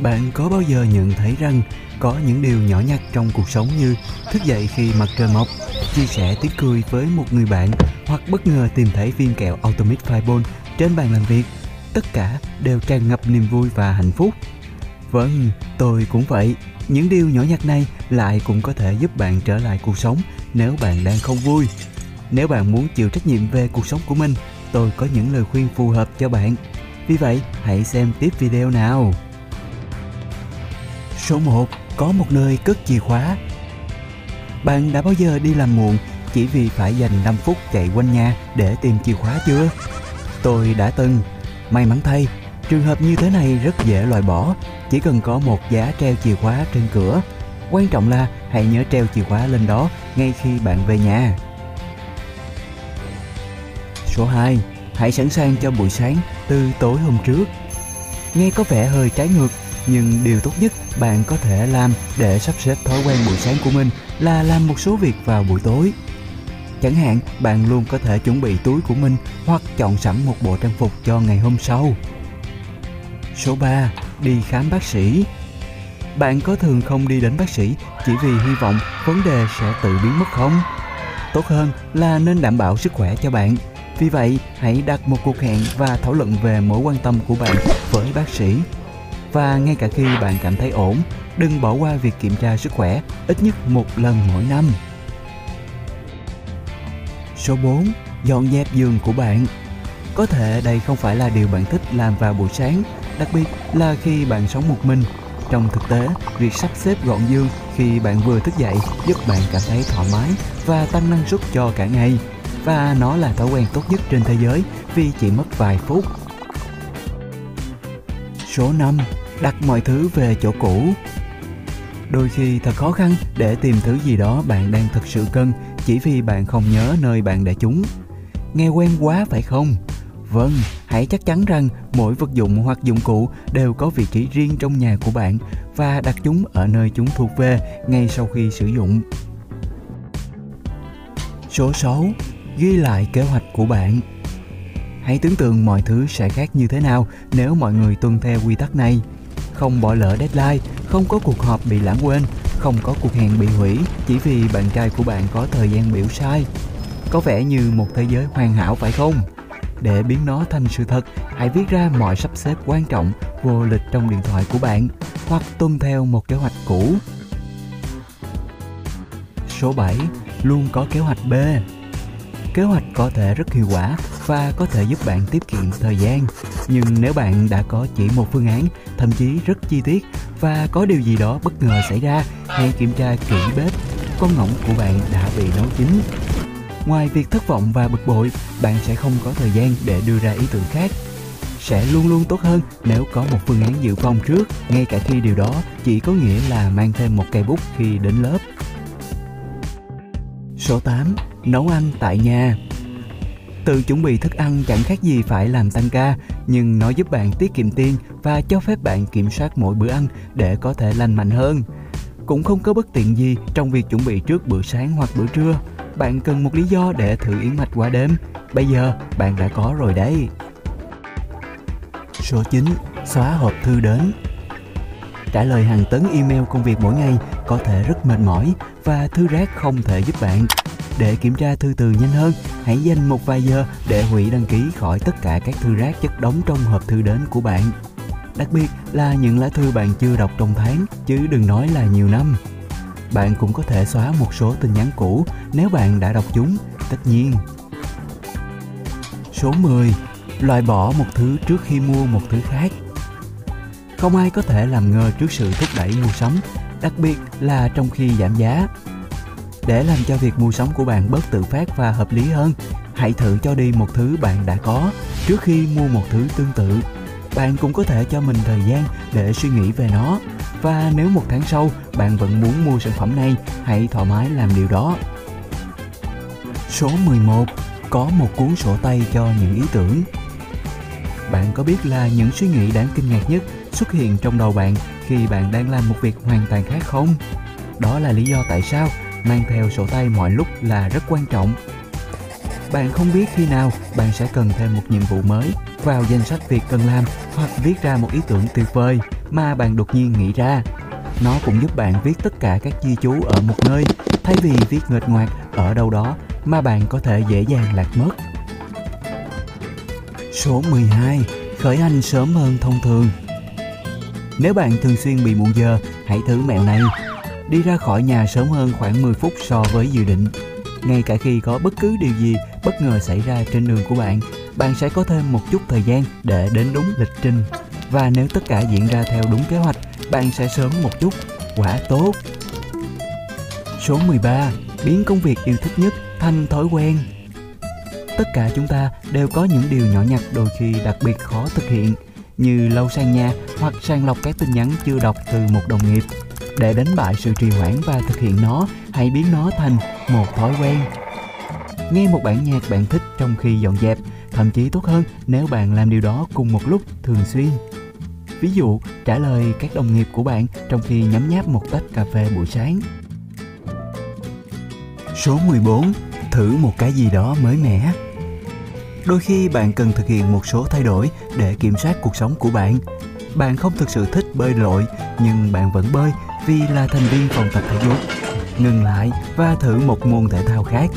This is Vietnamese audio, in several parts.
Bạn có bao giờ nhận thấy rằng có những điều nhỏ nhặt trong cuộc sống như thức dậy khi mặt trời mọc, chia sẻ tiếng cười với một người bạn hoặc bất ngờ tìm thấy viên kẹo ultimate Fireball trên bàn làm việc. Tất cả đều tràn ngập niềm vui và hạnh phúc. Vâng, tôi cũng vậy. Những điều nhỏ nhặt này lại cũng có thể giúp bạn trở lại cuộc sống nếu bạn đang không vui. Nếu bạn muốn chịu trách nhiệm về cuộc sống của mình, tôi có những lời khuyên phù hợp cho bạn. Vì vậy, hãy xem tiếp video nào. Số 1. Có một nơi cất chìa khóa. Bạn đã bao giờ đi làm muộn chỉ vì phải dành 5 phút chạy quanh nhà để tìm chìa khóa chưa? Tôi đã từng. May mắn thay, trường hợp như thế này rất dễ loại bỏ, chỉ cần có một giá treo chìa khóa trên cửa. Quan trọng là hãy nhớ treo chìa khóa lên đó ngay khi bạn về nhà. Số 2. Hãy sẵn sàng cho buổi sáng từ tối hôm trước. Nghe có vẻ hơi trái ngược, nhưng điều tốt nhất bạn có thể làm để sắp xếp thói quen buổi sáng của mình là làm một số việc vào buổi tối. Chẳng hạn, bạn luôn có thể chuẩn bị túi của mình hoặc chọn sẵn một bộ trang phục cho ngày hôm sau. Số 3. Đi khám bác sĩ Bạn có thường không đi đến bác sĩ chỉ vì hy vọng vấn đề sẽ tự biến mất không? Tốt hơn là nên đảm bảo sức khỏe cho bạn. Vì vậy, hãy đặt một cuộc hẹn và thảo luận về mối quan tâm của bạn với bác sĩ. Và ngay cả khi bạn cảm thấy ổn, đừng bỏ qua việc kiểm tra sức khỏe ít nhất một lần mỗi năm. Số 4. Dọn dẹp giường của bạn Có thể đây không phải là điều bạn thích làm vào buổi sáng, đặc biệt là khi bạn sống một mình. Trong thực tế, việc sắp xếp gọn giường khi bạn vừa thức dậy giúp bạn cảm thấy thoải mái và tăng năng suất cho cả ngày. Và nó là thói quen tốt nhất trên thế giới vì chỉ mất vài phút. Số 5. Đặt mọi thứ về chỗ cũ Đôi khi thật khó khăn để tìm thứ gì đó bạn đang thực sự cần chỉ vì bạn không nhớ nơi bạn để chúng. Nghe quen quá phải không? Vâng, hãy chắc chắn rằng mỗi vật dụng hoặc dụng cụ đều có vị trí riêng trong nhà của bạn và đặt chúng ở nơi chúng thuộc về ngay sau khi sử dụng. Số 6. Ghi lại kế hoạch của bạn. Hãy tưởng tượng mọi thứ sẽ khác như thế nào nếu mọi người tuân theo quy tắc này. Không bỏ lỡ deadline, không có cuộc họp bị lãng quên, không có cuộc hẹn bị hủy chỉ vì bạn trai của bạn có thời gian biểu sai. Có vẻ như một thế giới hoàn hảo phải không? Để biến nó thành sự thật, hãy viết ra mọi sắp xếp quan trọng vô lịch trong điện thoại của bạn hoặc tuân theo một kế hoạch cũ. Số 7. Luôn có kế hoạch B. Kế hoạch có thể rất hiệu quả và có thể giúp bạn tiết kiệm thời gian. Nhưng nếu bạn đã có chỉ một phương án, thậm chí rất chi tiết và có điều gì đó bất ngờ xảy ra, hãy kiểm tra kỹ bếp. Con ngỗng của bạn đã bị nấu chín. Ngoài việc thất vọng và bực bội, bạn sẽ không có thời gian để đưa ra ý tưởng khác. Sẽ luôn luôn tốt hơn nếu có một phương án dự phòng trước, ngay cả khi điều đó chỉ có nghĩa là mang thêm một cây bút khi đến lớp. Số 8. Nấu ăn tại nhà Tự chuẩn bị thức ăn chẳng khác gì phải làm tăng ca, nhưng nó giúp bạn tiết kiệm tiền và cho phép bạn kiểm soát mỗi bữa ăn để có thể lành mạnh hơn. Cũng không có bất tiện gì trong việc chuẩn bị trước bữa sáng hoặc bữa trưa. Bạn cần một lý do để thử yến mạch qua đêm. Bây giờ, bạn đã có rồi đấy. Số 9. Xóa hộp thư đến Trả lời hàng tấn email công việc mỗi ngày có thể rất mệt mỏi và thư rác không thể giúp bạn. Để kiểm tra thư từ nhanh hơn, hãy dành một vài giờ để hủy đăng ký khỏi tất cả các thư rác chất đóng trong hộp thư đến của bạn. Đặc biệt là những lá thư bạn chưa đọc trong tháng, chứ đừng nói là nhiều năm. Bạn cũng có thể xóa một số tin nhắn cũ nếu bạn đã đọc chúng, tất nhiên. Số 10. Loại bỏ một thứ trước khi mua một thứ khác. Không ai có thể làm ngơ trước sự thúc đẩy mua sắm, đặc biệt là trong khi giảm giá. Để làm cho việc mua sắm của bạn bớt tự phát và hợp lý hơn, hãy thử cho đi một thứ bạn đã có trước khi mua một thứ tương tự. Bạn cũng có thể cho mình thời gian để suy nghĩ về nó và nếu một tháng sau bạn vẫn muốn mua sản phẩm này, hãy thoải mái làm điều đó. Số 11. Có một cuốn sổ tay cho những ý tưởng. Bạn có biết là những suy nghĩ đáng kinh ngạc nhất xuất hiện trong đầu bạn khi bạn đang làm một việc hoàn toàn khác không? Đó là lý do tại sao mang theo sổ tay mọi lúc là rất quan trọng. Bạn không biết khi nào bạn sẽ cần thêm một nhiệm vụ mới vào danh sách việc cần làm hoặc viết ra một ý tưởng tuyệt vời mà bạn đột nhiên nghĩ ra. Nó cũng giúp bạn viết tất cả các ghi chú ở một nơi thay vì viết nghịch ngoạc ở đâu đó mà bạn có thể dễ dàng lạc mất. Số 12. Khởi hành sớm hơn thông thường Nếu bạn thường xuyên bị muộn giờ, hãy thử mẹo này. Đi ra khỏi nhà sớm hơn khoảng 10 phút so với dự định. Ngay cả khi có bất cứ điều gì bất ngờ xảy ra trên đường của bạn, bạn sẽ có thêm một chút thời gian để đến đúng lịch trình. Và nếu tất cả diễn ra theo đúng kế hoạch, bạn sẽ sớm một chút. Quả tốt! Số 13. Biến công việc yêu thích nhất thành thói quen tất cả chúng ta đều có những điều nhỏ nhặt đôi khi đặc biệt khó thực hiện như lâu sang nhà hoặc sàng lọc các tin nhắn chưa đọc từ một đồng nghiệp. Để đánh bại sự trì hoãn và thực hiện nó, hãy biến nó thành một thói quen. Nghe một bản nhạc bạn thích trong khi dọn dẹp, thậm chí tốt hơn, nếu bạn làm điều đó cùng một lúc thường xuyên. Ví dụ, trả lời các đồng nghiệp của bạn trong khi nhấm nháp một tách cà phê buổi sáng. Số 14 thử một cái gì đó mới mẻ đôi khi bạn cần thực hiện một số thay đổi để kiểm soát cuộc sống của bạn. Bạn không thực sự thích bơi lội, nhưng bạn vẫn bơi vì là thành viên phòng tập thể dục. Ngừng lại và thử một môn thể thao khác.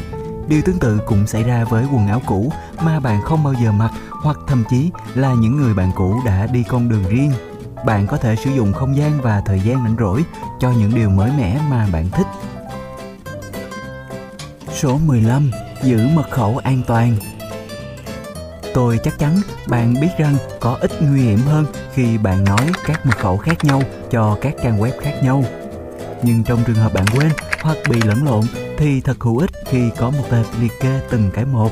Điều tương tự cũng xảy ra với quần áo cũ mà bạn không bao giờ mặc, hoặc thậm chí là những người bạn cũ đã đi con đường riêng. Bạn có thể sử dụng không gian và thời gian rảnh rỗi cho những điều mới mẻ mà bạn thích. Số 15. Giữ mật khẩu an toàn. Tôi chắc chắn bạn biết rằng có ít nguy hiểm hơn khi bạn nói các mật khẩu khác nhau cho các trang web khác nhau. Nhưng trong trường hợp bạn quên hoặc bị lẫn lộn thì thật hữu ích khi có một tệp liệt kê từng cái một.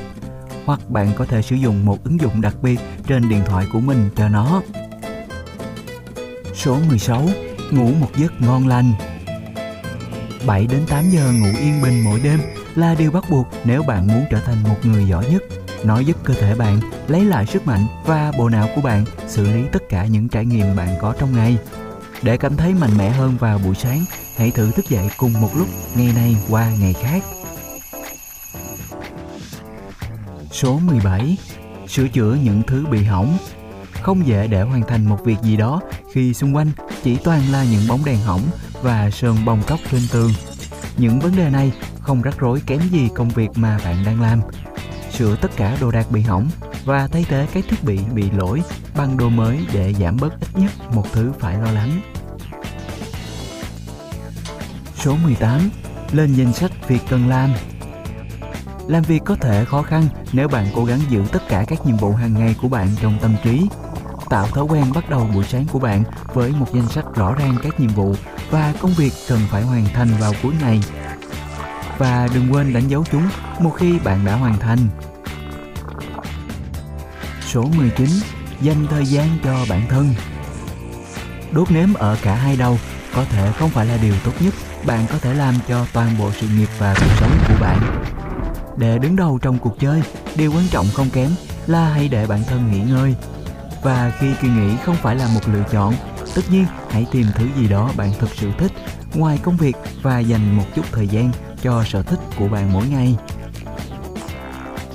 Hoặc bạn có thể sử dụng một ứng dụng đặc biệt trên điện thoại của mình cho nó. Số 16. Ngủ một giấc ngon lành 7 đến 8 giờ ngủ yên bình mỗi đêm là điều bắt buộc nếu bạn muốn trở thành một người giỏi nhất nó giúp cơ thể bạn lấy lại sức mạnh và bộ não của bạn xử lý tất cả những trải nghiệm bạn có trong ngày. Để cảm thấy mạnh mẽ hơn vào buổi sáng, hãy thử thức dậy cùng một lúc ngày này qua ngày khác. Số 17. Sửa chữa những thứ bị hỏng Không dễ để hoàn thành một việc gì đó khi xung quanh chỉ toàn là những bóng đèn hỏng và sơn bong tróc trên tường. Những vấn đề này không rắc rối kém gì công việc mà bạn đang làm sửa tất cả đồ đạc bị hỏng và thay thế các thiết bị bị lỗi bằng đồ mới để giảm bớt ít nhất một thứ phải lo lắng. Số 18. Lên danh sách việc cần làm Làm việc có thể khó khăn nếu bạn cố gắng giữ tất cả các nhiệm vụ hàng ngày của bạn trong tâm trí. Tạo thói quen bắt đầu buổi sáng của bạn với một danh sách rõ ràng các nhiệm vụ và công việc cần phải hoàn thành vào cuối ngày. Và đừng quên đánh dấu chúng một khi bạn đã hoàn thành. Số 19. Dành thời gian cho bản thân Đốt nếm ở cả hai đầu có thể không phải là điều tốt nhất bạn có thể làm cho toàn bộ sự nghiệp và cuộc sống của bạn. Để đứng đầu trong cuộc chơi, điều quan trọng không kém là hãy để bản thân nghỉ ngơi. Và khi kỳ nghỉ không phải là một lựa chọn, tất nhiên hãy tìm thứ gì đó bạn thực sự thích ngoài công việc và dành một chút thời gian cho sở thích của bạn mỗi ngày.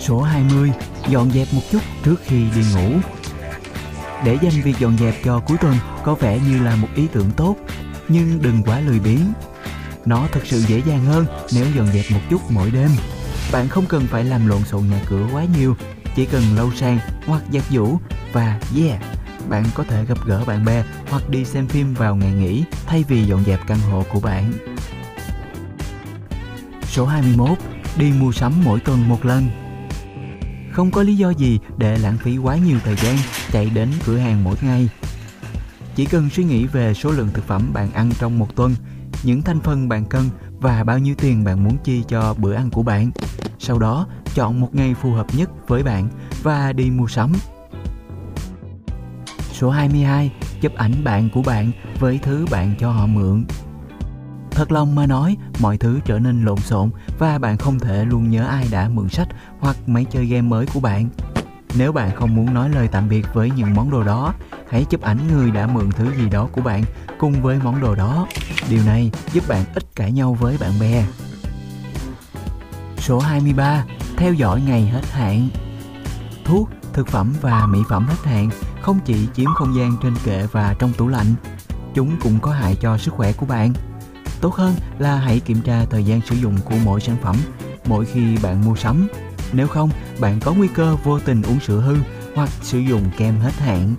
Số 20 dọn dẹp một chút trước khi đi ngủ. Để dành việc dọn dẹp cho cuối tuần có vẻ như là một ý tưởng tốt, nhưng đừng quá lười biếng. Nó thực sự dễ dàng hơn nếu dọn dẹp một chút mỗi đêm. Bạn không cần phải làm lộn xộn nhà cửa quá nhiều, chỉ cần lau sàn hoặc giặt giũ và yeah, bạn có thể gặp gỡ bạn bè hoặc đi xem phim vào ngày nghỉ thay vì dọn dẹp căn hộ của bạn. Số 21. Đi mua sắm mỗi tuần một lần không có lý do gì để lãng phí quá nhiều thời gian chạy đến cửa hàng mỗi ngày. Chỉ cần suy nghĩ về số lượng thực phẩm bạn ăn trong một tuần, những thành phần bạn cần và bao nhiêu tiền bạn muốn chi cho bữa ăn của bạn. Sau đó, chọn một ngày phù hợp nhất với bạn và đi mua sắm. Số 22. Chụp ảnh bạn của bạn với thứ bạn cho họ mượn. Thật lòng mà nói, mọi thứ trở nên lộn xộn và bạn không thể luôn nhớ ai đã mượn sách hoặc máy chơi game mới của bạn. Nếu bạn không muốn nói lời tạm biệt với những món đồ đó, hãy chụp ảnh người đã mượn thứ gì đó của bạn cùng với món đồ đó. Điều này giúp bạn ít cãi nhau với bạn bè. Số 23. Theo dõi ngày hết hạn Thuốc Thực phẩm và mỹ phẩm hết hạn không chỉ chiếm không gian trên kệ và trong tủ lạnh, chúng cũng có hại cho sức khỏe của bạn. Tốt hơn là hãy kiểm tra thời gian sử dụng của mỗi sản phẩm mỗi khi bạn mua sắm. Nếu không, bạn có nguy cơ vô tình uống sữa hư hoặc sử dụng kem hết hạn.